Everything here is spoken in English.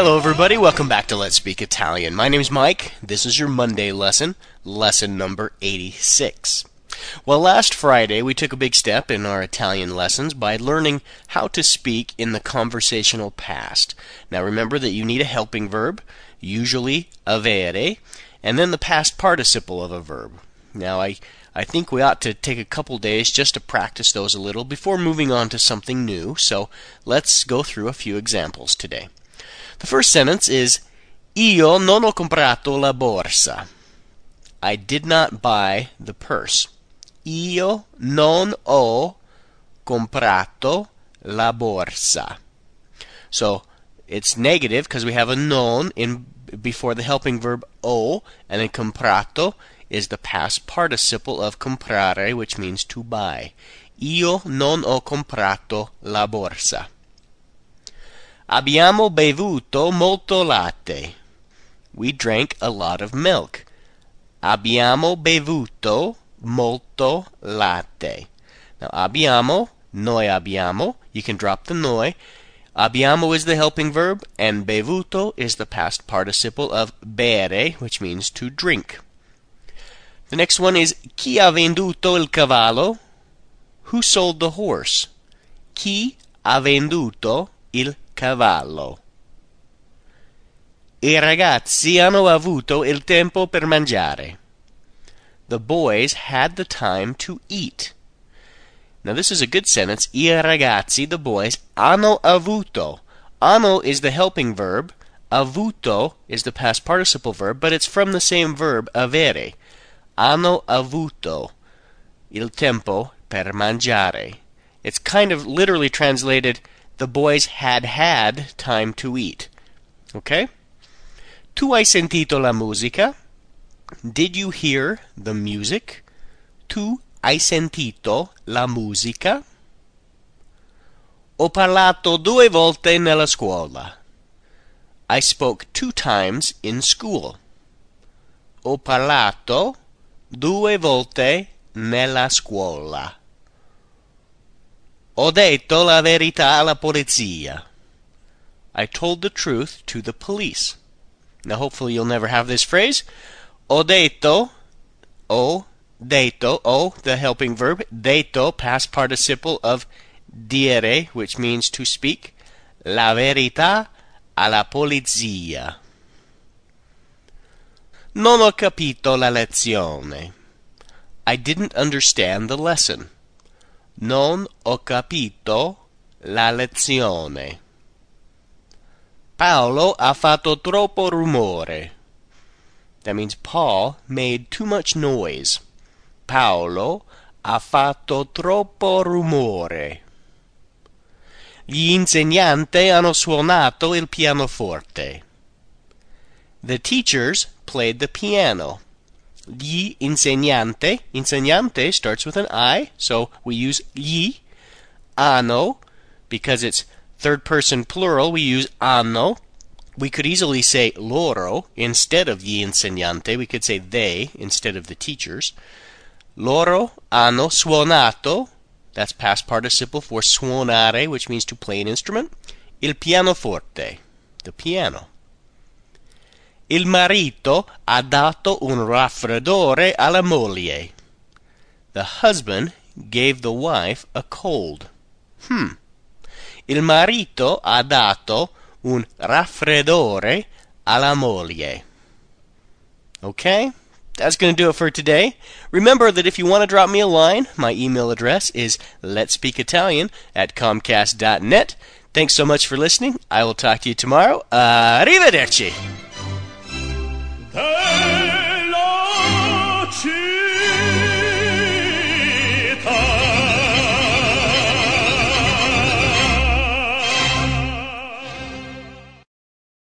Hello, everybody. Welcome back to Let's Speak Italian. My name is Mike. This is your Monday lesson, lesson number 86. Well, last Friday we took a big step in our Italian lessons by learning how to speak in the conversational past. Now, remember that you need a helping verb, usually avere, and then the past participle of a verb. Now, I I think we ought to take a couple days just to practice those a little before moving on to something new. So let's go through a few examples today. The first sentence is Io non ho comprato la borsa. I did not buy the purse. Io non ho comprato la borsa. So it's negative because we have a non in before the helping verb o, and then comprato is the past participle of comprare, which means to buy. Io non ho comprato la borsa. Abbiamo bevuto molto latte. We drank a lot of milk. Abbiamo bevuto molto latte. Now, abbiamo, noi abbiamo, you can drop the noi. Abbiamo is the helping verb, and bevuto is the past participle of bere, which means to drink. The next one is Chi ha venduto il cavallo? Who sold the horse? Chi ha venduto il cavallo? I ragazzi hanno avuto il tempo per mangiare. The boys had the time to eat. Now this is a good sentence. I ragazzi, the boys, hanno avuto. Hanno is the helping verb. Avuto is the past participle verb, but it's from the same verb avere hanno avuto il tempo per mangiare. It's kind of literally translated, the boys had had time to eat. Okay? Tu hai sentito la musica? Did you hear the music? Tu hai sentito la musica? Ho parlato due volte nella scuola. I spoke two times in school. Ho parlato due volte nella scuola. Ho detto la verità alla polizia. I told the truth to the police. Now, hopefully, you'll never have this phrase. Ho detto, o, detto, o, the helping verb, detto, past participle of dire, which means to speak, la verità alla polizia. Non ho capito la lezione. I didn't understand the lesson. Non ho capito la lezione. Paolo ha fatto troppo rumore. That means Paul made too much noise. Paolo ha fatto troppo rumore. Gli insegnanti hanno suonato il pianoforte. The teachers played the piano. Gli insegnante, insegnante starts with an I, so we use gli. Hanno, because it's third person plural, we use hanno. We could easily say loro instead of gli insegnante. We could say they instead of the teachers. Loro hanno suonato, that's past participle for suonare, which means to play an instrument, il pianoforte, the piano. Il marito ha dato un raffreddore alla moglie. The husband gave the wife a cold. Hmm. Il marito ha dato un raffreddore alla moglie. Okay? That's going to do it for today. Remember that if you want to drop me a line, my email address is letspeakitalian at comcast.net. Thanks so much for listening. I will talk to you tomorrow. Arrivederci!